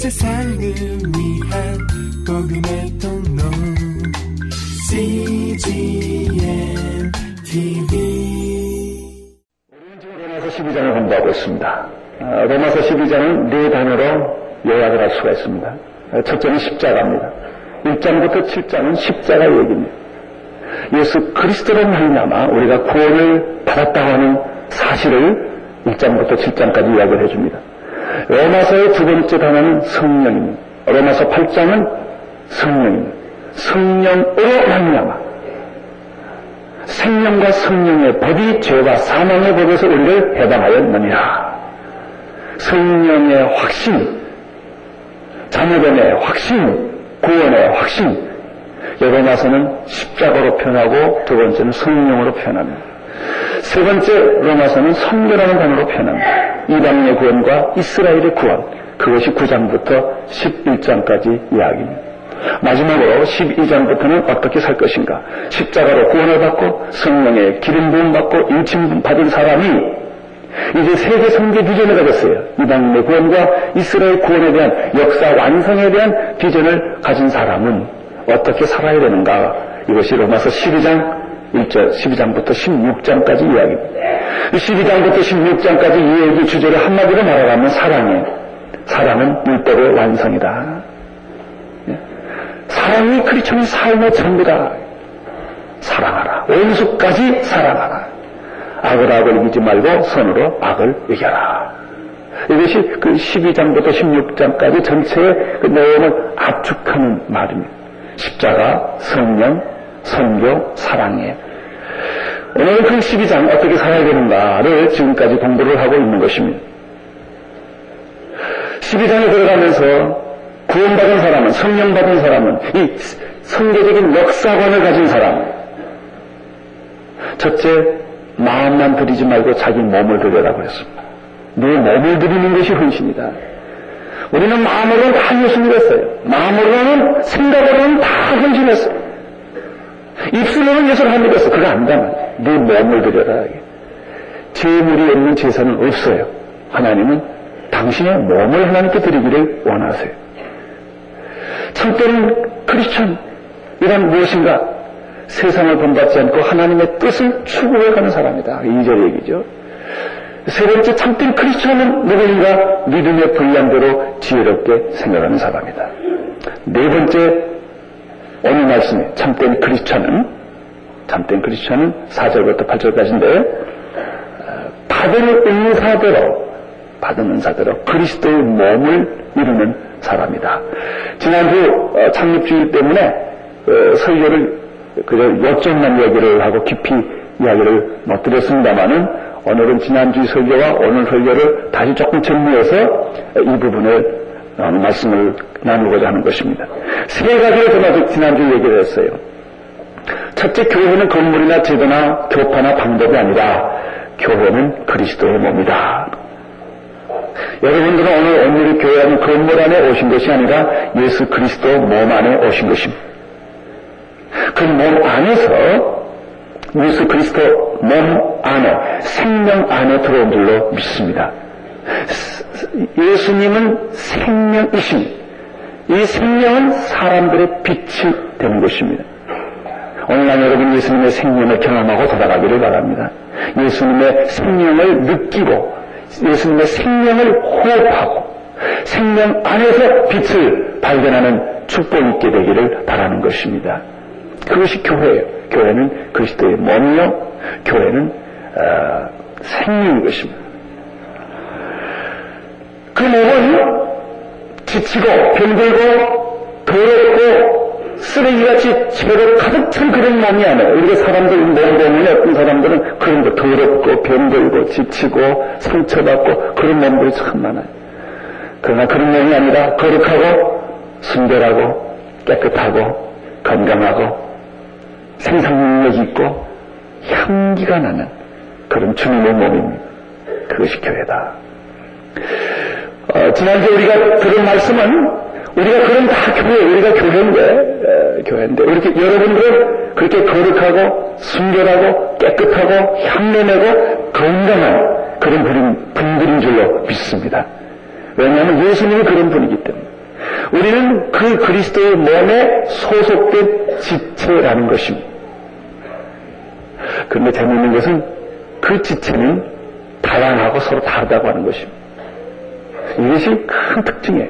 세상을 위한 복음의 통로 CGM TV 로마서 12장을 공부하고 있습니다. 어, 로마서 12장은 네 단어로 요약을 할 수가 있습니다. 어, 첫째는 십자가입니다. 1장부터 7장은 십자가 얘기입니다. 예수 그리스도로 말미암아 우리가 구원을 받았다고 하는 사실을 1장부터 7장까지 이야기를 해줍니다. 로마서의 두 번째 단어는 성령입니다. 로마서 8장은 성령입니다. 성령으로 말미암아 생명과 성령의 법이 죄와 사망의 법에서 우리를 해방하였느니라. 성령의 확신, 자녀됨의 확신, 구원의 확신. 로마서는 십자가로 표현하고 두 번째는 성령으로 표현합니다. 세 번째 로마서는 선교라는 단어로 표현합니다. 이방인의 구원과 이스라엘의 구원. 그것이 9장부터 11장까지 이야기입니다. 마지막으로 12장부터는 어떻게 살 것인가. 십자가로 구원을 받고 성령의 기름 부음 받고 인침 받은 사람이 이제 세계 성계 비전을 가졌어요. 이방인의 구원과 이스라엘 구원에 대한 역사 완성에 대한 비전을 가진 사람은 어떻게 살아야 되는가. 이것이 로마서 12장 1절, 12장부터 16장까지 이야기입니다. 12장부터 16장까지 이 얘기 주제를 한마디로 말하자면 사랑이에요. 사랑은 율법의 완성이다. 사랑이 크리스천의 삶의 전부다. 사랑하라. 원수까지 사랑하라. 악을 악을 이기지 말고 선으로 악을 이겨라. 이것이 그 12장부터 16장까지 전체의 그 내용을 압축하는 말입니다. 십자가, 성령, 선교, 사랑이에요. 오늘 그 12장 어떻게 살아야 되는가를 지금까지 공부를 하고 있는 것입니다. 12장에 들어가면서 구원받은 사람은, 성령받은 사람은, 이 성계적인 역사관을 가진 사람. 첫째, 마음만 들이지 말고 자기 몸을 들여라고 했습니다. 내 몸을 들이는 것이 헌신이다. 우리는 마음으로는 다 예수를 했어요. 마음으로는, 생각으로는 다 헌신했어요. 입술로는 예수를 안 믿었어. 그거 안다. 내 몸을 들여라. 재물이 없는 제사는 없어요. 하나님은 당신의 몸을 하나님께 드리기를 원하세요. 참된 크리스천 이란 무엇인가? 세상을 본받지 않고 하나님의 뜻을 추구해가는 사람이다. 2절 얘기죠. 세 번째 참된 크리스천은 누구인가? 믿음의 분량대로 지혜롭게 생각하는 사람이다. 네 번째 오늘 말씀에 참된 크리스천은 참된 크리스천은 4절부터 8절까지인데 받은 은사대로 받은 은사대로 그리스도의 몸을 이루는 사람이다. 지난주 창립주일 때문에 설교를 그저 역정만 얘기를 하고 깊이 이야기를 못 드렸습니다만은 오늘은 지난주 설교와 오늘 설교를 다시 조금 정리해서 이 부분을 말씀을 나누고자 하는 것입니다. 세 가지를 전화도 지난주 얘기를 했어요. 첫째, 교회는 건물이나 제도나 교파나 방법이 아니라 교회는 그리스도의 몸이다. 여러분들은 오늘 오늘의 교회는 건물 안에 오신 것이 아니라 예수 그리스도 몸 안에 오신 것입니다. 그 몸 안에서 예수 그리스도 몸 안에 생명 안에 들어온 줄로 믿습니다. 예수님은 생명이십니다. 이 생명은 사람들의 빛이 되는 것입니다. 오늘날 여러분 예수님의 생명을 경험하고 돌아가기를 바랍니다. 예수님의 생명을 느끼고 예수님의 생명을 호흡하고 생명 안에서 빛을 발견하는 축복이 있게 되기를 바라는 것입니다. 그것이 교회예요. 교회는 그리스도의 몸이요. 교회는 어, 생명인 것입니다. 그 몸은 지치고 병들고 더럽고 쓰레기같이 죄로 가득 찬 그런 몸이 아니에요. 우리가 사람들 몸 보면 어떤 사람들은 그런 거 더럽고 병들고 지치고 상처받고 그런 몸들이 참 많아요. 그러나 그런 몸이 아니라 거룩하고 순결하고 깨끗하고 건강하고 생산력 있고 향기가 나는 그런 주님의 몸입니다. 그것이 교회다. 어, 지난주에 우리가 들은 말씀은 우리가 그런 다 교회, 우리가 교회인데, 에, 교회인데, 이렇게 여러분들은 그렇게 거룩하고, 순결하고, 깨끗하고, 향내내고, 건강한 그런 분인, 분들인 줄로 믿습니다. 왜냐하면 예수님이 그런 분이기 때문에. 우리는 그 그리스도의 몸에 소속된 지체라는 것입니다. 그런데 재미있는 것은 그 지체는 다양하고 서로 다르다고 하는 것입니다. 이것이 큰 특징이에요.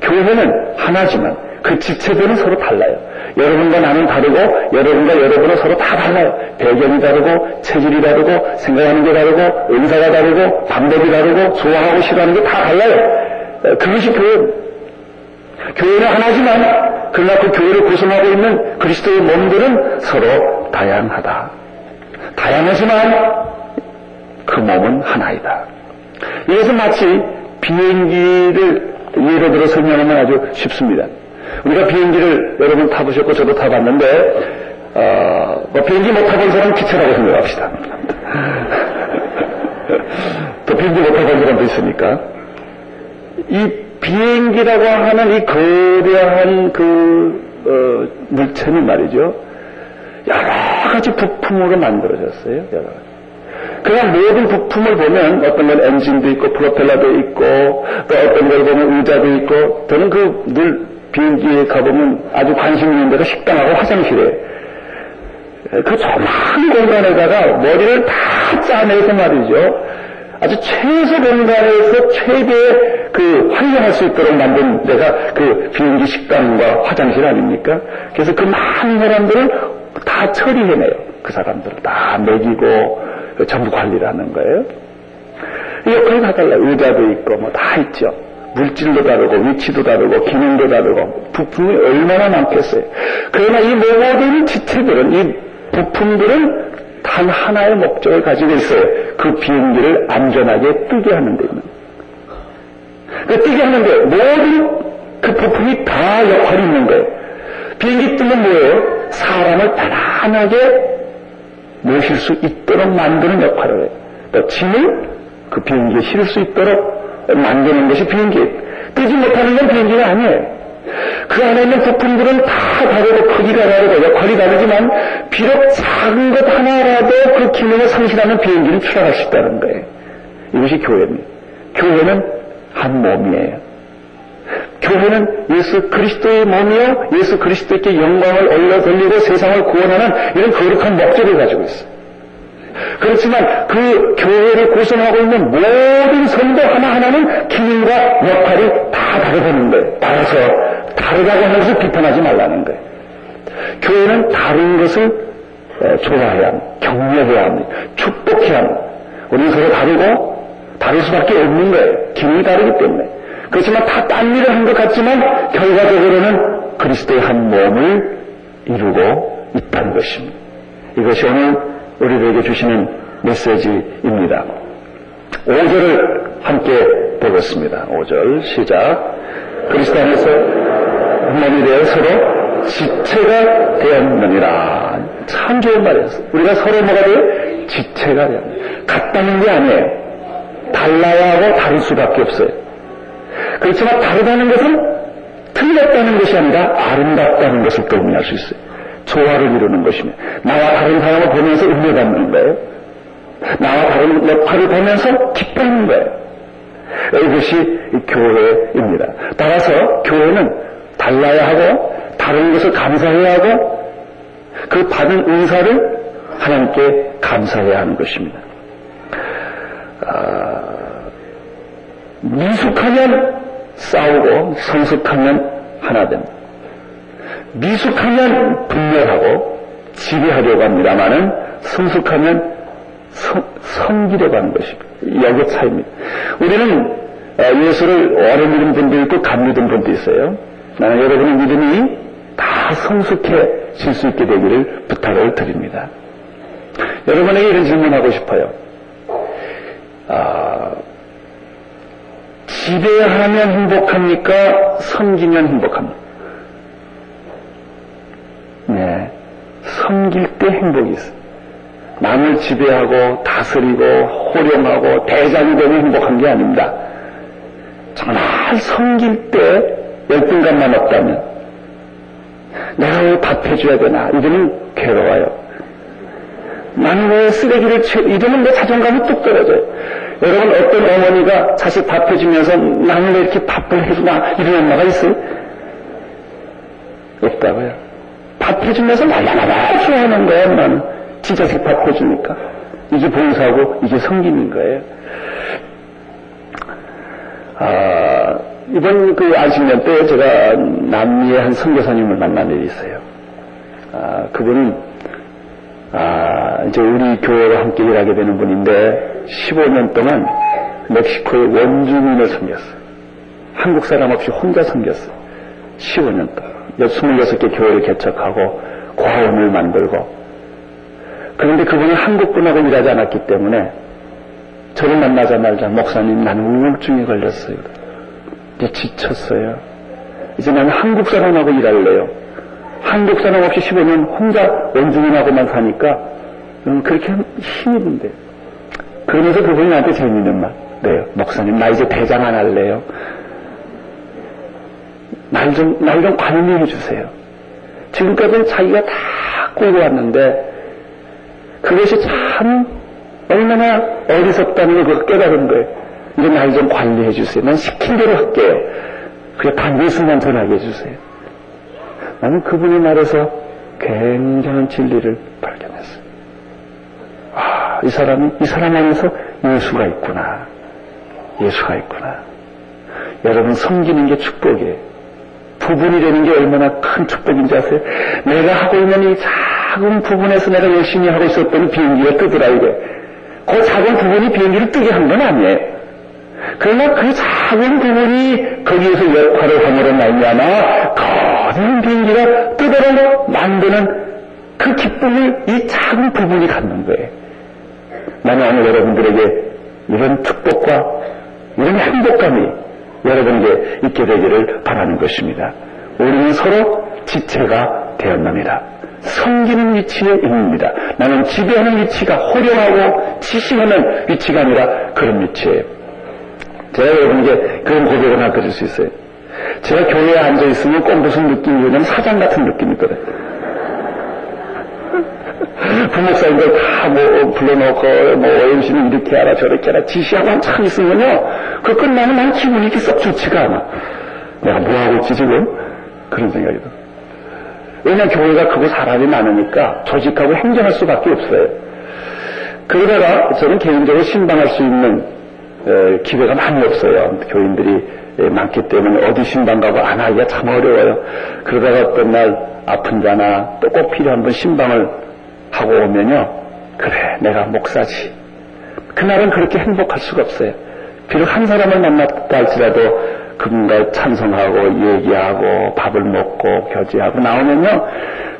교회는 하나지만 그 지체들은 서로 달라요. 여러분과 나는 다르고 여러분과 여러분은 서로 다 달라요. 배경이 다르고 체질이 다르고 생각하는 게 다르고 은사가 다르고 방법이 다르고 좋아하고 싫어하는 게 다 달라요. 그것이 교회. 교회는 하나지만 그러나 그 교회를 구성하고 있는 그리스도의 몸들은 서로 다양하다. 다양하지만 그 몸은 하나이다. 이것은 마치 비행기를 예로 들어 설명하면 아주 쉽습니다. 우리가 비행기를 여러분 타보셨고 저도 타봤는데 어, 뭐 비행기 못 타본 사람 기차라고 생각합시다. 또 비행기 못 타본 사람도 있으니까 이 비행기라고 하는 이 거대한 그 어, 물체는 말이죠 여러 가지 부품으로 만들어졌어요. 여러 가지. 그냥 모든 부품을 보면 어떤 건 엔진도 있고 프로펠러도 있고 또 어떤 걸 보면 의자도 있고 저는 그 늘 비행기에 가보면 아주 관심 있는 데가 식당하고 화장실에 그 조그만 공간에다가 머리를 다 짜내서 말이죠. 아주 최소 공간에서 최대의 그 활용할 수 있도록 만든 데가 그 비행기 식당과 화장실 아닙니까? 그래서 그 많은 사람들을 다 처리해내요. 그 사람들을 다 먹이고 전부 관리를 하는 거예요. 역할이 다 달라요. 의자도 있고 뭐 다 있죠. 물질도 다르고 위치도 다르고 기능도 다르고 부품이 얼마나 많겠어요. 그러나 이 모든 지체들은 이 부품들은 단 하나의 목적을 가지고 있어요. 그 비행기를 안전하게 뜨게 하는 데입니다. 그 뜨게 하는데 모든 그 부품이 다 역할이 있는 거예요. 비행기 뜨면 뭐예요? 사람을 편안하게 모실 수 있도록 만드는 역할을 해요. 또 짐을 그 비행기에 실을 수 있도록 만드는 것이 비행기. 뜨지 못하는 건 비행기가 아니에요. 그 안에 있는 부품들은 다 다르고 크기가 다르고 역할이 다르지만 비록 작은 것 하나라도 그 기능을 상실하는 비행기는 추락할 수 있다는 거예요. 이것이 교회입니다. 교회는 한 몸이에요. 교회는 예수 그리스도의 몸이요 예수 그리스도께 영광을 올려 돌리고 세상을 구원하는 이런 거룩한 목적을 가지고 있어요. 그렇지만 그 교회를 구성하고 있는 모든 성도 하나하나는 기능과 역할이 다 다르다는 거예요. 따라서 다르다고 하면서 비판하지 말라는 거예요. 교회는 다른 것을 좋아해야 합니다. 격려해야 합니다. 축복해야 합니다. 우리는 서로 다르고 다를 수밖에 없는 거예요. 기능이 다르기 때문에. 그렇지만 다 딴 일을 한 것 같지만 결과적으로는 그리스도의 한 몸을 이루고 있다는 것입니다. 이것이 오늘 우리들에게 주시는 메시지입니다. 5절을 함께 보겠습니다. 5절 시작. 그리스도 안에서 몸이 되어 서로 지체가 되었느니라. 참 좋은 말이었어. 우리가 서로 뭐가 돼요? 지체가 되었 같다는 게 아니에요. 달라야 하고 다를 수밖에 없어요. 그렇지만 다르다는 것은 틀렸다는 것이 아니라 아름답다는 것을 또 의미할 수 있어요. 조화를 이루는 것이며 나와 다른 사람을 보면서 은혜받는 거예요. 나와 다른 역할을 보면서 기뻐하는 거예요. 이것이 교회입니다. 따라서 교회는 달라야 하고 다른 것을 감사해야 하고 그 받은 은사를 하나님께 감사해야 하는 것입니다. 아, 미숙하면 싸우고 성숙하면 하나 됩니다. 미숙하면 분열하고 지배하려고 합니다만은 성숙하면 성, 섬기려고 하는 것입니다. 여기의 차이입니다. 우리는 어, 예수를 오래 믿은 분도 있고 감 믿은 분도 있어요. 나는 여러분의 믿음이 다 성숙해질 수 있게 되기를 부탁을 드립니다. 여러분에게 이런 질문하고 싶어요. 아, 지배하면 행복합니까? 섬기면 행복합니까? 네. 섬길 때 행복이 있어요. 남을 지배하고 다스리고 호령하고 대장이 되면 행복한 게 아닙니다. 정말 섬길 때 열등감만 없다면 내가 왜 밥해줘야 되나 이러면 괴로워요. 나는 왜 쓰레기를 채 이러면 내 자존감이 뚝 떨어져요. 여러분 어떤 어머니가 자식 밥 해주면서 나는 왜 이렇게 밥을 해주나 이런 엄마가 있어요? 없다고요. 밥 해주면서 날라날라 좋아하는 거야, 엄마는. 지 자식 밥 해주니까. 이게 봉사고, 이게 성김인 거예요. 아, 이번 그 안식년 때 제가 남미의 한 선교사님을 만난 일이 있어요. 아, 그분은, 아, 이제 우리 교회와 함께 일하게 되는 분인데, 15년 동안 멕시코의 원주민을 섬겼어요. 한국 사람 없이 혼자 섬겼어요. 15년 동안. 26개 교회를 개척하고, 과원을 만들고. 그런데 그분은 한국 분하고 일하지 않았기 때문에, 저를 만나자마자, 목사님, 나는 우울증에 걸렸어요. 이제 지쳤어요. 이제 나는 한국 사람하고 일할래요. 한국 사람 없이 15년 혼자 원주민하고만 사니까 음, 그렇게 힘이 든대. 그러면서 그분이 나한테 재밌는 말. 네요. 목사님, 나 이제 대장 안 할래요. 날 좀, 날좀 관리해 주세요. 지금까지는 자기가 다 끌고 왔는데 그것이 참 얼마나 어리석다는 걸 깨달은 거예요. 이제 날 좀 관리해 주세요. 난 시킨 대로 할게요. 그게 반드시만 전하게 해주세요. 나는 그분의 말에서 굉장한 진리를 발견했어요. 아, 이 사람이, 이 사람 안에서 예수가 있구나. 예수가 있구나. 여러분, 섬기는 게 축복이에요. 부분이 되는 게 얼마나 큰 축복인지 아세요? 내가 하고 있는 이 작은 부분에서 내가 열심히 하고 있었던 비행기가 뜨더라, 이게. 그 작은 부분이 비행기를 뜨게 한 건 아니에요. 그러나 그 작은 부분이 거기에서 역할을 함으로 말미암아 거대한 비행기가 뜨도록 만드는 그 기쁨을 이 작은 부분이 갖는 거예요. 나는 오늘 여러분들에게 이런 축복과 이런 행복감이 여러분에게 있게 되기를 바라는 것입니다. 우리는 서로 지체가 되었답니다. 섬기는 위치에 있습니다. 나는 지배하는 위치가 호령하고 지시하는 위치가 아니라 그런 위치에 제가 여러분에게 그런 고백을 하나 드릴 수 있어요. 제가 교회에 앉아 있으면 꼭 무슨 느낌이냐면 사장 같은 느낌이 있거든. 부목사님들 다 뭐 불러놓고 뭐 OMC는 이렇게 하라 저렇게 하라 지시하고 한참 있으면요. 그 끝나면 난 기분이 이렇게 썩 좋지가 않아. 내가 뭐하고 있지 지금? 그런 생각이 들어. 왜냐면 교회가 크고 사람이 많으니까 조직하고 행정할 수밖에 없어요. 그러다가 저는 개인적으로 신방할 수 있는 기회가 많이 없어요. 교인들이 많기 때문에 어디 신방 가고 안 하기가 참 어려워요. 그러다가 어떤 날 아픈 자나 또 꼭 필요한 분 신방을 하고 오면요. 그래, 내가 목사지. 그날은 그렇게 행복할 수가 없어요. 비록 한 사람을 만났다 할지라도 그분과 찬송하고 얘기하고 밥을 먹고 교제하고 나오면요.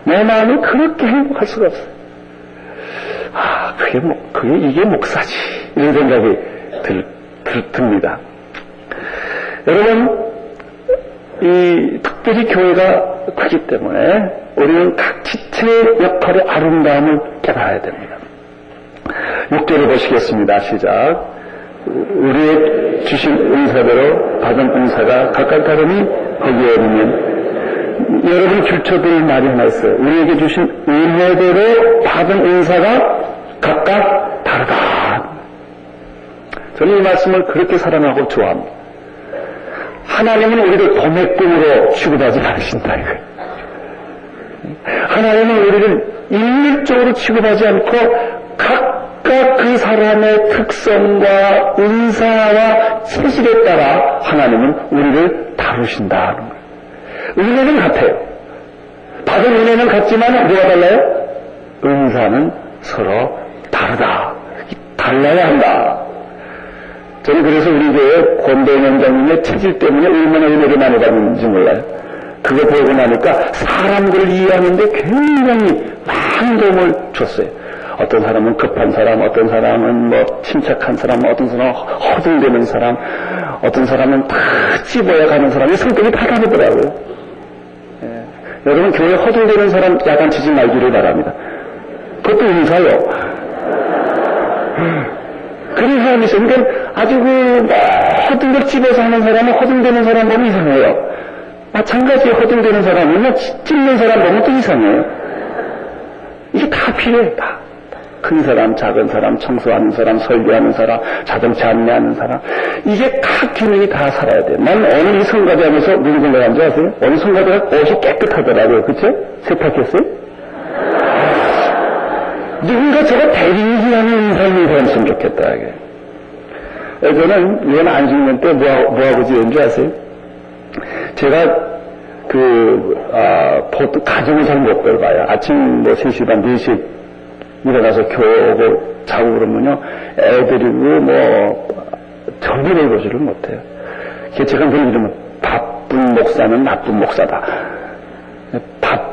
내 마음이 그렇게 행복할 수가 없어요. 아, 그게, 목, 그게 이게 목사지. 이런 생각이 들, 들, 듭니다. 여러분, 이 특별히 교회가 크기 때문에 우리는 각 지체의 역할의 아름다움을 깨달아야 됩니다. 6절을 보시겠습니다. 시작. 우리의 주신 은사대로 받은 은사가 각각 다르니 거기에 보면 여러분 줄쳐들 말이 하나 있어요. 우리에게 주신 은혜대로 받은 은사가 각각 다르다. 저는 이 말씀을 그렇게 사랑하고 좋아합니다. 하나님은 우리를 도매꿈으로 취급하지 않으신다 이거예요. 하나님은 우리를 일률적으로 취급하지 않고 각각 그 사람의 특성과 은사와 체질에 따라 하나님은 우리를 다루신다는 거예요. 은혜는 같아요. 받은 은혜는 같지만 뭐가 달라요? 은사는 서로 다르다. 달라야 한다. 저는 그래서 우리 교회 권대현 장님의 체질 때문에 얼마나 은혜를 많이 받는지 몰라요. 그거 보고 나니까 사람들을 이해하는데 굉장히 많은 도움을 줬어요. 어떤 사람은 급한 사람, 어떤 사람은 뭐 침착한 사람, 어떤 사람은 허둥대는 사람, 어떤 사람은 다 집어야 가는 사람이 성격이 다 다르더라고요. 예. 여러분 교회 허둥대는 사람 야단치지 말기를 바랍니다. 그것도 은사요. 그런 사람이 있어요. 그러니까 아주 그 허둥대 집에서 하는 사람은 허둥대는 사람 보면 이상해요. 마찬가지 허둥대는 사람은요, 찢는 사람 보면 또 이상해요. 이게 다 필요해, 다. 큰 사람, 작은 사람, 청소하는 사람, 설교하는 사람, 자동차 안내하는 사람. 이게 각 기능이 다 살아야 돼. 난 어느 이 성가대 하면서 무슨 생각하는 줄 아세요? 어느 성가대가 옷이 깨끗하더라고요. 그쵸? 세탁했어요? 누군가 제가 대리인하는 삶을 살았으면 좋겠다. 이게. 저는 이건 안식년 때 뭐하고, 뭐하고 지은 줄 아세요? 제가 그, 아, 보통 가정을 잘못 배워봐요. 아침 뭐 3시 반, 4시 일어나서 교고 자고 그러면요. 애들이고 뭐, 정리를 보지를 못해요. 제가 그런 이름은 바쁜 목사는 나쁜 목사다. 바,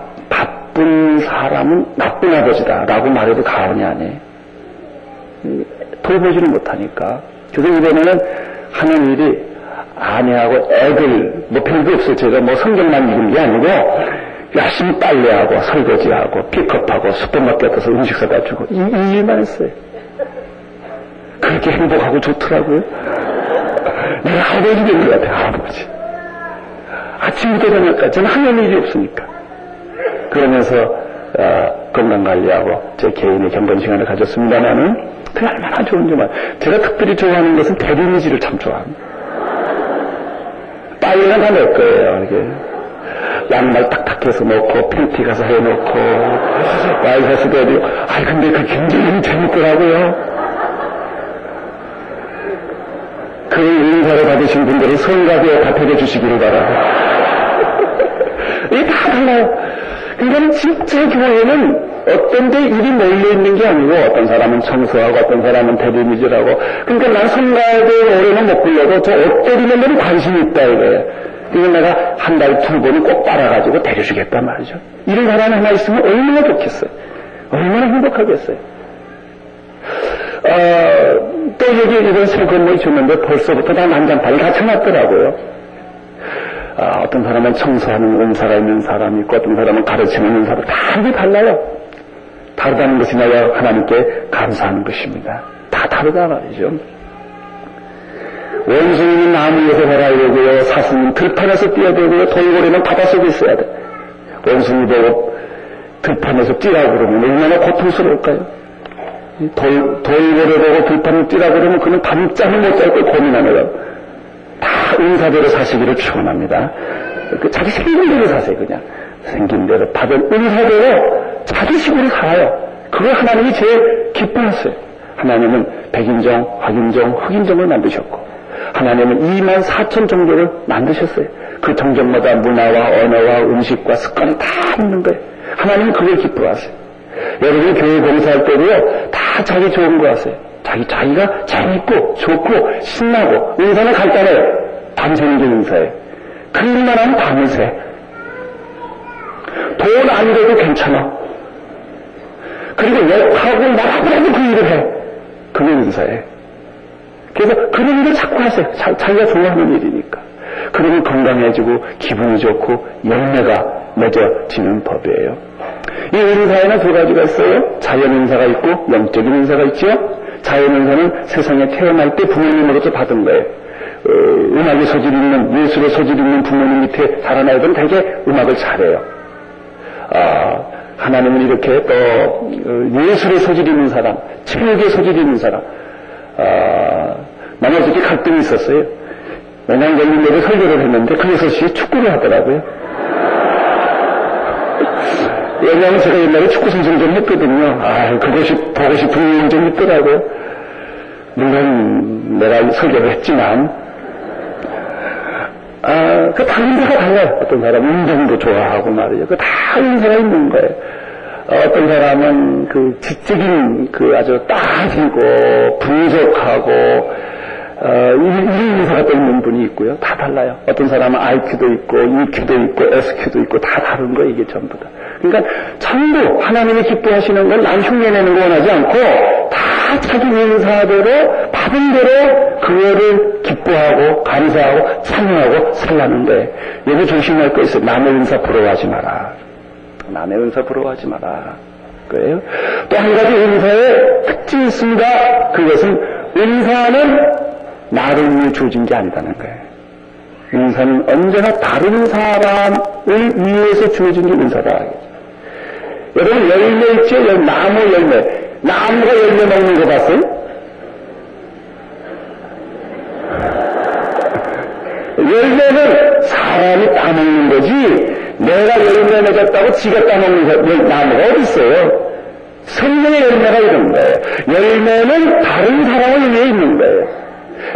바쁜 사람은 나쁜 아버지다. 라고 말해도 가언이 아니에요. 돌보지를 못하니까. 그래서 이번에는 하는 일이 아내하고 애들, 뭐 별거 없어요. 제가 뭐 성경만 읽은 게 아니고, 열심히 빨래하고, 설거지하고, 픽업하고, 슈퍼마켓 가서 음식 사다 주고, 이, 이 일만 했어요. 그렇게 행복하고 좋더라고요. 내가 아버지 된 것 같아요, 아버지. 아침부터 저녁까지 저는 하는 일이 없으니까. 그러면서, 어, 건강관리하고, 제 개인의 경건 시간을 가졌습니다만은, 그게 얼마나 좋은지 말. 제가 특별히 좋아하는 것은 대리미지를 참 좋아합니다. 빨래는 다낼 거예요, 이게. 양말 딱딱해서 놓고, 팬티 가서 해놓고, 와이셔츠도 해도, 아이, 근데 그 굉장히 재밌더라고요. 그 인사를 받으신 분들은 성가대에 답해 주시기를 바라고. 이게 다 달라요. 그러니까 진짜 교회는 어떤 데 일이 몰려 있는 게 아니고 어떤 사람은 청소하고 어떤 사람은 대리미질하고 그러니까 난 성가대 올해는 못 불러도 저옷 때리는 데는 관심이 있다 이거예요. 그래서 내가 한 달 두 번은 꼭 빨아가지고 데려주겠단 말이죠. 이런 사람 하나 있으면 얼마나 좋겠어요. 얼마나 행복하겠어요. 어, 또 여기 이런 새 건물이 주는데 벌써부터 다 난장판이 갖춰놨더라고요. 아, 어떤 사람은 청소하는 은사가 있는 사람이 있고 어떤 사람은 가르치는 은사가 다 이게 달라요. 다르다는 것이 나야 하나님께 감사하는 것입니다. 다 다르다 말이죠. 원숭이는 나무 위에서 살아야 되고요 사슴은 들판에서 뛰어들고요. 돌고래는 바닷속에 있어야 돼. 원숭이 보고 들판에서 뛰라고 그러면 얼마나 고통스러울까요? 돌, 돌고래 보고 들판을 뛰라고 그러면 그는 밤잠을 못잘걸 고민하느라 다 은사대로 사시기를 축원합니다. 그 자기 생긴 대로 사세요 그냥 생긴 대로 받은 은사대로 자기 식으로 살아요. 그걸 하나님이 제일 기뻐했어요. 하나님은 백인종, 확인종, 흑인종을 만드셨고 하나님은 2만 4천 종교를 만드셨어요. 그 종족마다 문화와 언어와 음식과 습관이 다 있는 거예요. 하나님은 그걸 기뻐하세요. 여러분 교회 봉사할 때도요 다 자기 좋은 거 하세요. 자기 자기가 재밌고 좋고 신나고 은사는 간단해요. 밤새는 게 은사예요. 그 일만 하면 밤을 새. 돈 안 돼도 괜찮아. 그리고 하고 뭐라고 해도 그 일을 해. 은사예요. 그래서 그런 일을 자꾸 하세요. 자, 자기가 좋아하는 일이니까. 그러면 건강해지고 기분이 좋고 열매가 맺어지는 법이에요. 이 은사에는 두 가지가 있어요. 자연 은사가 있고 영적인 은사가 있죠. 자연 은사는 세상에 태어날 때 부모님으로부터 받은 거예요. 어, 음악의 소질 있는 예술의 소질 있는 부모님 밑에 자란 아이들은 되게 음악을 잘해요. 아, 하나님은 이렇게 또 어, 예술의 소질이 있는 사람, 체육의 소질이 있는 사람, 아, 나는 어저께 갈등이 있었어요. 영양 열린대로 설교를 했는데 그 6시에 축구를 하더라고요. 왜냐하면 제가 옛날에 축구 선수를 좀 했거든요. 아, 그것이 보고 싶은 좀 있더라고요. 물론 내가 설교를 했지만, 아, 그다 인사가 달라요. 어떤 사람은 운동도 좋아하고 말이죠. 그 다 인사가 있는 거예요. 어떤 사람은 그 지적인 그 아주 따지고 분석하고 어, 이런 인사가 또 있는 분이 있고요. 다 달라요. 어떤 사람은 IQ도 있고 EQ도 있고 SQ도 있고 다 다른 거예요. 이게 전부 다. 그러니까 전부 하나님이 기뻐하시는 건남 흉내내는 거 원하지 않고 다 자기 인사대로 받은 대로 그거를 기뻐하고 감사하고 찬양하고 살라는데 여기 조심할 거 있어요. 남의 인사 부러워하지 마라. 남의 은사 부러워하지 마라. 그래요. 또 한 가지 은사의 특징이 있습니다. 그것은 은사는 나를 위해 주어진 게 아니다는 거예요. 은사는 언제나 다른 사람을 위해서 주어진 게 은사다. 여러분 열매 있죠? 나무 열매. 나무가 열매 먹는 거 봤어요? 열매는 사람이 따먹는 거지, 내가 열매 맺었다고 지가 따먹는 나무가 어디 있어요? 성령의 열매가 이런 거예요. 열매는 다른 사람을 위해 있는 거예요.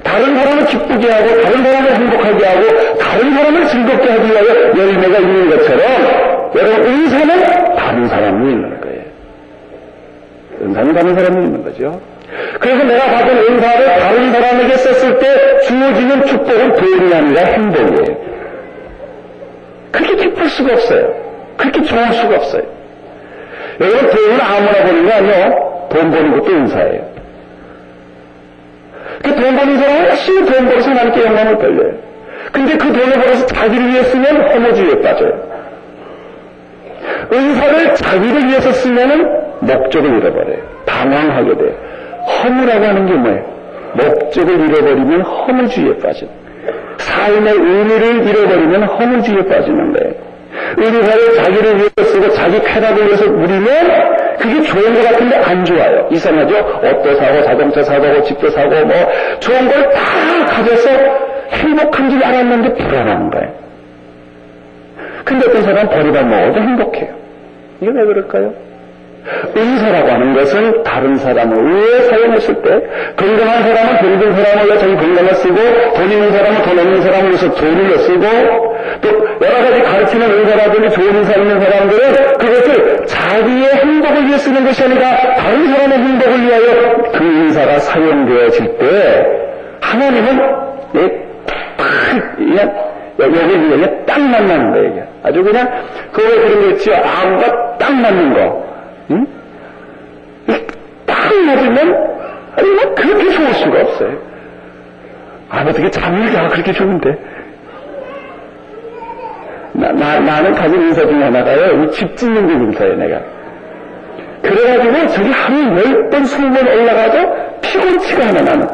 다른 사람을 기쁘게 하고, 다른 사람을 행복하게 하고, 다른 사람을 즐겁게 하기 위하여 열매가 있는 것처럼, 여러분, 의사는 다른 사람이 있는 거예요. 다른 사람이 있는 거죠. 그래서 내가 받은 은사를 다른 사람에게 썼을 때 주어지는 축복은 돈이 아니라 행복이에요. 그렇게 기쁠 수가 없어요. 그렇게 좋을 수가 없어요. 여러분, 돈을 아무나 버는 거 아니에요? 돈 버는 것도 은사예요. 그 돈 버는 사람은 열심히 돈 벌어서 하나님께 영광을 돌려요. 근데 그 돈을 벌어서 자기를 위해 쓰면 허무주의에 빠져요. 은사를 자기를 위해서 쓰면은 목적을 잃어버려요. 방황하게 돼요. 허무라고 하는 게 뭐예요? 목적을 잃어버리면 허무주의에 빠져. 삶의 의미를 잃어버리면 허무주의에 빠지는 거예요. 은사를 자기를 위해서 쓰고 자기 쾌락을 위해서 누리면 그게 좋은 것 같은데 안 좋아요. 이상하죠? 옷도 사고 자동차 사고 집도 사고 뭐 좋은 걸 다 가져서 행복한 줄 알았는데 불안한 거예요. 근데 어떤 사람은 버리다 먹어도 행복해요. 이게 왜 그럴까요? 은사라고 하는 것은 다른 사람을 위해 사용했을 때 건강한 사람은 병든 사람을 위해 자기 건강을 쓰고 돈 있는 사람은 돈 없는 사람을 위해서 돈을 쓰고 또 여러 가지 가르치는 은사라든지 좋은 은사 있는 사람들은 그것을 자기의 행복을 위해 쓰는 것이 아니라 다른 사람의 행복을 위하여 그 은사가 사용되어질 때 하나님은 예, 그냥 여기 그냥 딱 만나는 거예요. 아주 그냥 그거에 그런 거 있지요. 암과 딱 맞는 거. 응? 딱 맞으면 아니 뭐 그렇게 좋을 수가 없어요. 아 어떻게 잠을 자 그렇게 좋은데. 나, 나, 나는 가진 인사 중에 하나가요. 집 짓는 게 인사예요, 내가. 그래가지고 저기 하루 열 번, 스무 번 올라가도 피곤치가 않아, 나는.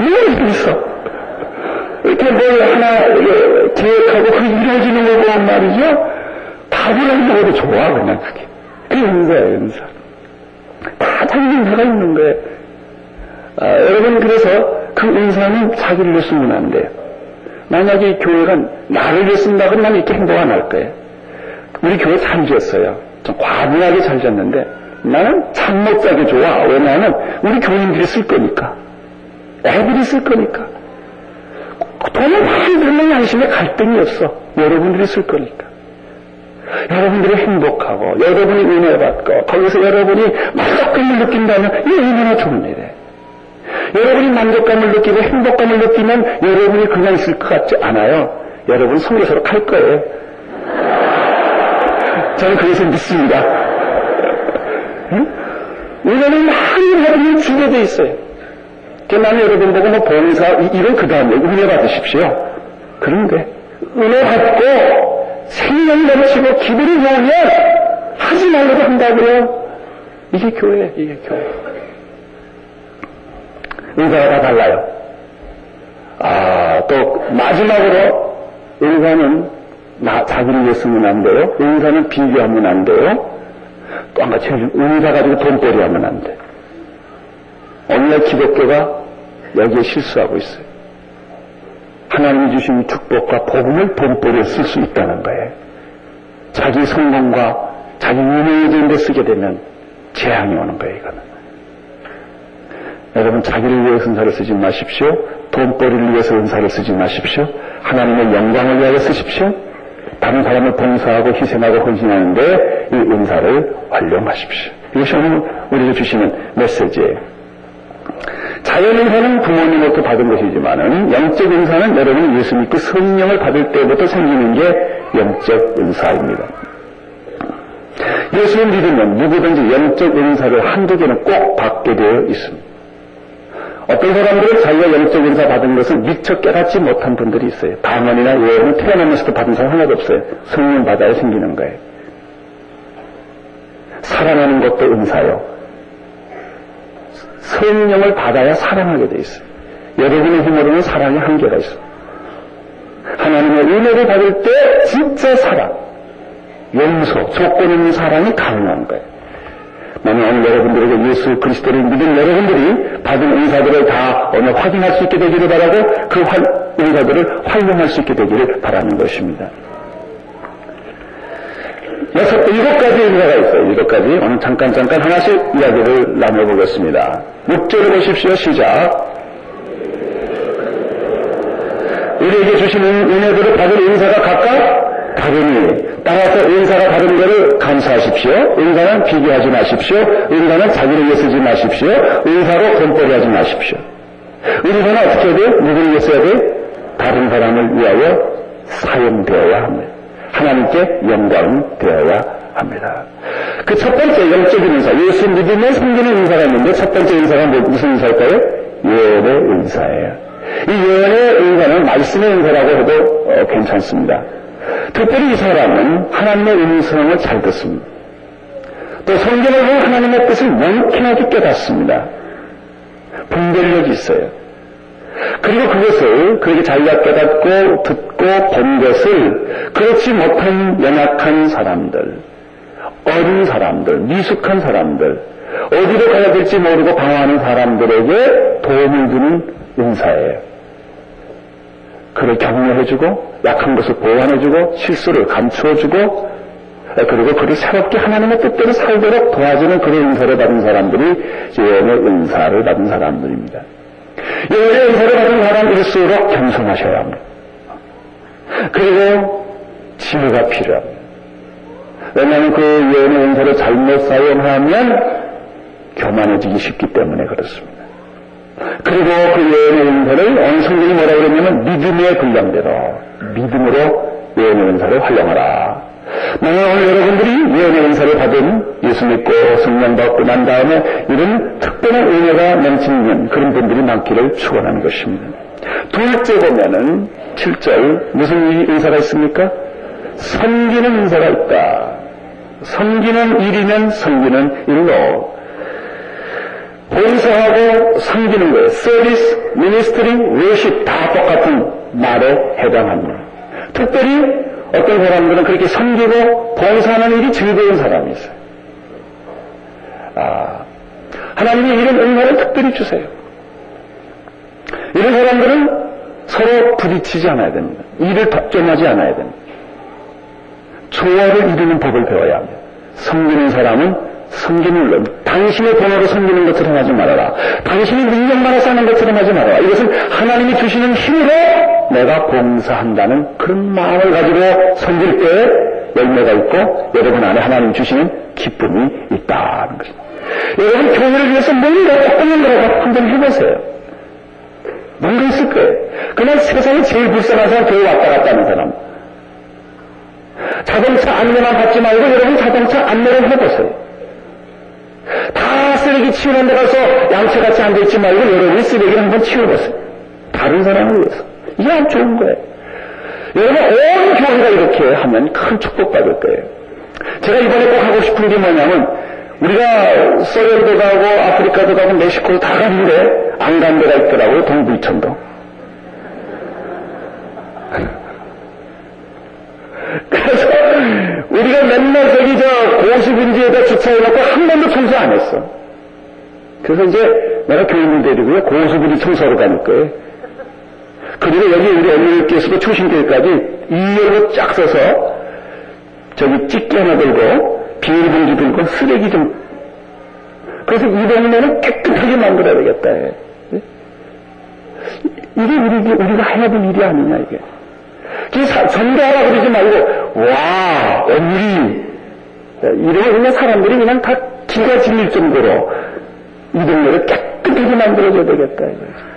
이거 있어. 이렇게 뭘 하나 계획하고 그게 이루어지는 거 보면 말이죠. 안 먹어도 좋아, 그냥 그게. 그게 은사예요, 은사. 다 자기 은사가 있는 거예요. 아, 여러분, 그래서 그 은사는 자기를 위해 쓰면 안 돼요. 만약에 교회가 나를 위해 쓴다 그러면 난 이렇게 행복 안할 거예요. 우리 교회 잘 지었어요. 좀 과분하게 잘 지었는데 나는 잠 못 자게 좋아. 왜냐하면 우리 교인들이 쓸 거니까. 애들이 쓸 거니까. 많이 들면 양심에 갈등이 없어. 여러분들이 쓸 거니까. 여러분들이 행복하고, 여러분이 은혜 받고, 거기서 여러분이 만족감을 느낀다면, 이게 얼마나 좋은 일이에요. 여러분이 만족감을 느끼고 행복감을 느끼면 여러분이 그냥 있을 것 같지 않아요. 여러분 성교사로 갈 거예요. 저는 그것을 믿습니다. 응? 왜냐하면 많은 여러분이 준비되어 있어요. 나는 여러분 보고 뭐 봉사, 이런 그 다음에 은혜 받으십시오. 그런데 은혜 받고 생명이 넘치고 기분이 좋으면 하지 말라고 한다고요. 이게 교회, 이게 교회. 은사가 다 달라요. 아, 또 마지막으로 은사는 나 자기를 위해 쓰면 안 돼요. 은사는 비교하면 안 돼요. 또 한 가지 은사 가지고 돈벌이 하면 안 돼. 오늘날 기독교가 여기에 실수하고 있어요. 하나님이 주신 축복과 복음을 돈벌이에 쓸 수 있다는 거예요. 자기 성공과 자기 유명해지는 데 쓰게 되면 재앙이 오는 거예요, 이거는. 여러분, 자기를 위해 은사를 쓰지 마십시오. 돈벌이를 위해서 은사를 쓰지 마십시오. 하나님의 영광을 위하여 쓰십시오. 다른 사람을 봉사하고 희생하고 헌신하는데 이 은사를 활용하십시오. 이것이 오늘 우리가 주시는 메시지예요. 자연 은사는 부모님으로부터 받은 것이지만은 영적 은사는 여러분이 예수 믿고 성령을 받을 때부터 생기는 게 영적 은사입니다. 예수를 믿으면 누구든지 영적 은사를 한두 개는 꼭 받게 되어 있습니다. 어떤 사람들은 자기가 영적 은사 받은 것을 미처 깨닫지 못한 분들이 있어요. 방언이나 예언은 태어나면서도 받은 사람 하나도 없어요. 성령 받아야 생기는 거예요. 사랑하는 것도 은사요. 성령을 받아야 사랑하게 돼 있어요. 여러분의 힘으로는 사랑의 한계가 있어요. 하나님의 은혜를 받을 때 진짜 사랑, 용서, 조건 있는 사랑이 가능한 거예요. 오늘 여러분들에게 예수 그리스도를 믿은 여러분들이 받은 은사들을 다 오늘 확인할 수 있게 되기를 바라고 그 활, 은사들을 활용할 수 있게 되기를 바라는 것입니다. 여섯, 일곱 가지 은사가 있어요. 일곱 가지. 오늘 잠깐 잠깐 하나씩 이야기를 나눠보겠습니다. 6절을 보십시오. 시작. 우리에게 주시는 은혜들을 받은 은사가 각각 다르니 따라서 은사가 다른 것을 감사하십시오. 은사는 비교하지 마십시오. 은사는 자기를 위해 쓰지 마십시오. 은사로 돈벌이 하지 마십시오. 은사는 어떻게 해야 돼요? 누구를 위해 써야 돼요? 다른 사람을 위하여 사용되어야 합니다. 하나님께 영광 되어야 합니다. 그 첫 번째 영적인 은사, 예수 믿음에 생기는 은사가 있는데 첫 번째 은사가 뭐, 무슨 은사일까요? 예언의 은사예요. 이 예언의 은사는 말씀의 은사라고 해도 어, 괜찮습니다. 특별히 이 사람은 하나님의 음성을 잘 듣습니다. 또 성경을 보면 하나님의 뜻을 명쾌하게 깨닫습니다. 분별력이 있어요. 그리고 그것을 그렇게 자기가 깨닫고 듣고 본 것을 그렇지 못한 연약한 사람들, 어린 사람들, 미숙한 사람들, 어디로 가야 될지 모르고 방황하는 사람들에게 도움을 주는 은사예요. 그를 격려해주고 약한 것을 보완해주고 실수를 감추어주고 그리고 그를 새롭게 하나님의 뜻대로 살도록 도와주는 그런 은사를 받은 사람들이 예언의 은사를 받은 사람들입니다. 예언의 은사를 받은 사람일수록 겸손하셔야 합니다. 그리고 지혜가 필요합니다. 왜냐하면 그 예언의 은사를 잘못 사용하면 교만해지기 쉽기 때문에 그렇습니다. 그리고 그 예언의 은사를 어느 성경이 뭐라 그러냐면 믿음의 분량대로 믿음으로 예언의 은사를 활용하라. 나는 오늘 여러분들이 예언의 은사를 받은 예수 믿고 성령 받고 난 다음에 이런 특별한 은혜가 넘치는 그런 분들이 많기를 축원하는 것입니다. 둘째 보면은 7절 무슨 은사가 있습니까? 섬기는 은사가 있다. 섬기는 일이면 섬기는 일로 봉사하고 섬기는 거예요. 서비스, 미니스트리, 웨십 다 똑같은 말에 해당합니다. 특별히 어떤 사람들은 그렇게 섬기고 봉사하는 일이 즐거운 사람이 있어요. 아, 하나님이 이런 은혜를 특별히 주세요. 이런 사람들은 서로 부딪히지 않아야 됩니다. 일을 독점하지 않아야 됩니다. 조화를 이루는 법을 배워야 합니다. 섬기는 사람은 섬기는 것, 당신의 돈으로 섬기는 것처럼 하지 말아라. 당신이 능력만 해서 하는 것처럼 하지 말아라. 이것은 하나님이 주시는 힘으로 내가 봉사한다는 그런 마음을 가지고 섬길 때 열매가 있고 여러분 안에 하나님 주시는 기쁨이 있다는 것입니다. 여러분 교회를 위해서 뭔가 조금만 거라도 한번 해보세요. 뭔가 있을 거예요. 그날 세상에 제일 불쌍한 사람 교회 왔다 갔다 하는 사람. 자동차 안내만 받지 말고 여러분 자동차 안내를 해보세요. 다 쓰레기 치우는 데 가서 양채같이 앉아있지 말고 여러분이 쓰레기를 한번 치워보세요. 다른 사람을 위해서. 이게 안 좋은 거예요. 여러분 온 교회가 이렇게 하면 큰 축복받을 거예요. 제가 이번에 꼭 하고 싶은 게 뭐냐면 우리가 소련도 가고 아프리카도 가고 멕시코도 다 갔는데 안 간 데가 있더라고요. 동부 이천도. 그래서 우리가 맨날 저기 저 고수분지에다 주차해놓고 한 번도 청소 안 했어. 그래서 이제 내가 교인을 데리고요 고수분지 청소하러 다닐 거예요. 그리고 여기 우리 언니께서도 초신교회까지 이열로 쫙 서서 저기 찍기 하나 들고 비닐봉지 들고 쓰레기 좀 그래서 이 동네는 깨끗하게 만들어야 되겠다. 예? 이게 우리, 우리가 해야 될 일이 아니냐 이게. 전도하라 그러지 말고 와 언니 이러면 그냥 사람들이 그냥 다 기가 질릴 정도로 이 동네를 깨끗하게 만들어줘야 되겠다 이거지.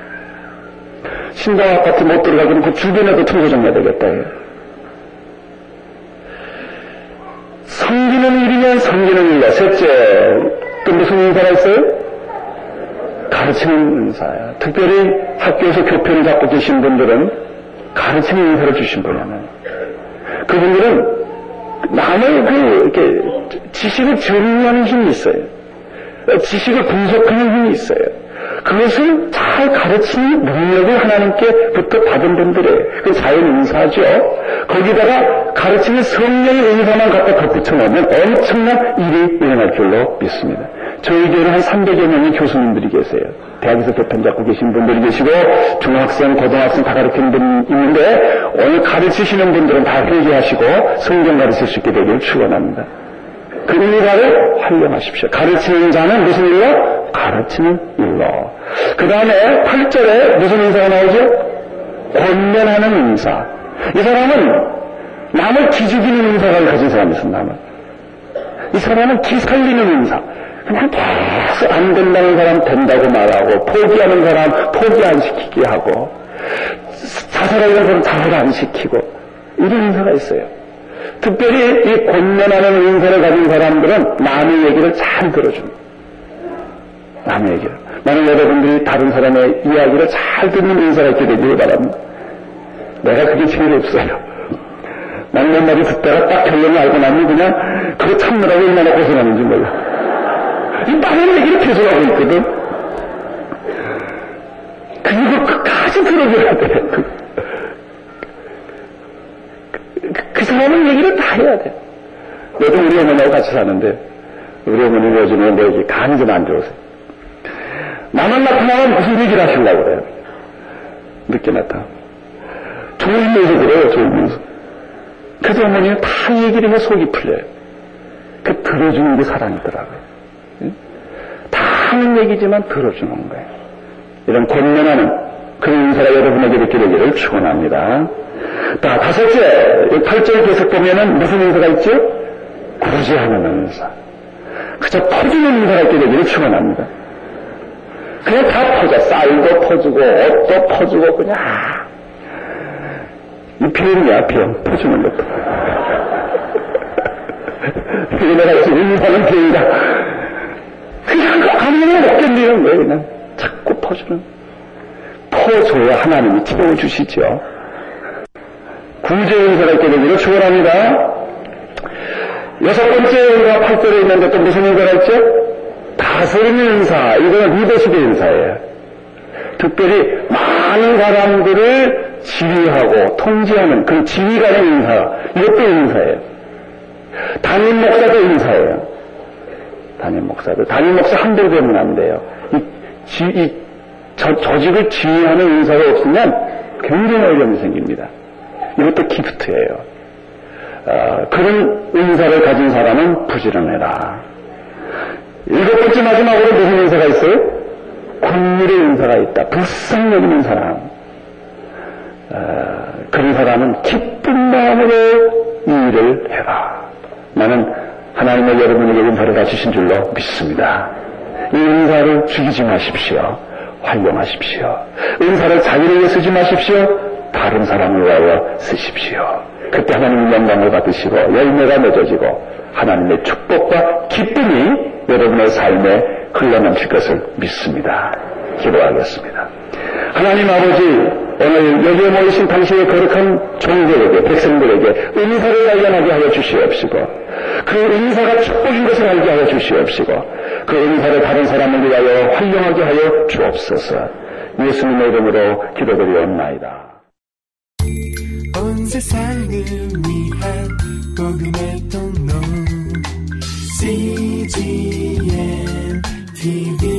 신당 아파트 못 들어가기는 그 주변에도 해야 되겠다. 섬기는 일이면 섬기는 일이야. 셋째, 또 무슨 인사가 있어요? 가르치는 인사야. 특별히 학교에서 교편을 잡고 계신 분들은 가르치는 인사를 주신 분이잖아요. 그분들은 남의 그, 이렇게, 지식을 정리하는 힘이 있어요. 지식을 분석하는 힘이 있어요. 그것을 잘 가르치는 능력을 하나님께부터 받은 분들의 그 자연 은사죠. 거기다가 가르치는 성령의 은사만 갖다 덧붙여 놓으면 엄청난 일이 일어날 줄로 믿습니다. 저희 교회는 한 300여 명의 교수님들이 계세요. 대학에서 교편 잡고 계신 분들이 계시고 중학생, 고등학생 다 가르치는 분 있는데 오늘 가르치시는 분들은 다 회개하시고 성경 가르칠 수 있게 되기를 축원합니다. 그 일가를 활용하십시오. 가르치는 자는 무슨 일로? 가르치는 일로. 그 다음에 8절에 무슨 인사가 나오죠? 권면하는 인사. 이 사람은 남을 기죽이는 인사를 가진 사람이 있어, 남을. 이 사람은 기살리는 인사. 그냥 계속 안 된다는 사람 된다고 말하고, 포기하는 사람 포기 안 시키게 하고, 자살하려는 사람 자살 안 시키고, 이런 인사가 있어요. 특별히 이 권면하는 인사를 가진 사람들은 남의 얘기를 잘 들어줍니다. 남의 얘기를. 나는 여러분들이 다른 사람의 이야기를 잘 듣는 인사가 있게 되기를 바랍니다. 내가 그게 제일 없어요. 나는 몇 마디 듣다가 딱 결론을 알고 나면 그냥 그거 참느라고 얼마나 고생하는지 몰라. 이 빠른 얘기를 계속 하고 있거든. 그리고 끝까지 들어줘야 돼. 그, 그, 그 사람의 얘기를 다 해야 돼. 너도 우리 어머니하고 같이 사는데, 우리 어머니는 요즘에 내 얘기 간이 좀 안 좋으세요. 나만 나타나면 무슨 얘기를 하시려고 그래요. 늦게 나타나. 졸면서 그래요, 졸면서. 그래서 어머니는 다 얘기를 해 속이 풀려요. 그 들어주는 게 사랑이더라고요. 다 하는 얘기지만 들어주는 거예요. 이런 권면하는 그런 인사가 여러분에게 이렇게 되기를 축원합니다. 자, 다섯째, 8절 계속 보면은 무슨 인사가 있죠? 구제하는 인사. 그저 퍼주는 인사가 있게 되기를 축원합니다. 그냥 다 퍼져. 쌀도 퍼주고, 옷도 퍼주고, 그냥. 이 비행이야, 비행. 퍼주는 것도. 그게 내가 지금 인사는 비행이다. 그냥 그 아무나 못 견디는 거예요, 그냥. 자꾸 퍼주는. 퍼줘야 하나님이 채워 주시죠. 구제 인사가 있게 되기를 축원합니다. 여섯 번째 인사 8절에 있는데 또 무슨 인사가 있죠? 다스리는 인사, 이거는 리더십의 인사예요. 특별히 많은 사람들을 지휘하고 통제하는 그 지휘관의 인사, 이것도 인사예요. 담임 목사도 인사예요. 담임 목사도. 담임 목사 한들 되면 안 돼요. 이, 지, 이 저, 조직을 지휘하는 인사가 없으면 굉장히 어려움이 생깁니다. 이것도 기프트예요. 어, 그런 인사를 가진 사람은 부지런해라. 일곱 번째 마지막으로 무슨 인사가 있어요? 국률의 인사가 있다. 불쌍 여기는 사람. 어, 그런 사람은 기쁜 마음으로 이 일을 해라. 나는 하나님의 여러분에게 은사를 다 주신 줄로 믿습니다. 이 은사를 죽이지 마십시오. 활용하십시오. 은사를 자기를 위해 쓰지 마십시오. 다른 사람을 위하여 쓰십시오. 그때 하나님의 영광을 받으시고 열매가 맺어지고 하나님의 축복과 기쁨이 여러분의 삶에 흘러넘칠 것을 믿습니다. 기도하겠습니다. 하나님 아버지 오늘 여기에 모이신 당신의 거룩한 종들에게 백성들에게 은사를 발견하게 하여 주시옵시고 그 은사가 축복인 것을 알게 하여 주시옵시고 그 은사를 다른 사람을 위하여 활용하게 하여 주옵소서 예수님의 이름으로 기도드리옵나이다. 온 세상을 위한 복음의 통로 CGM TV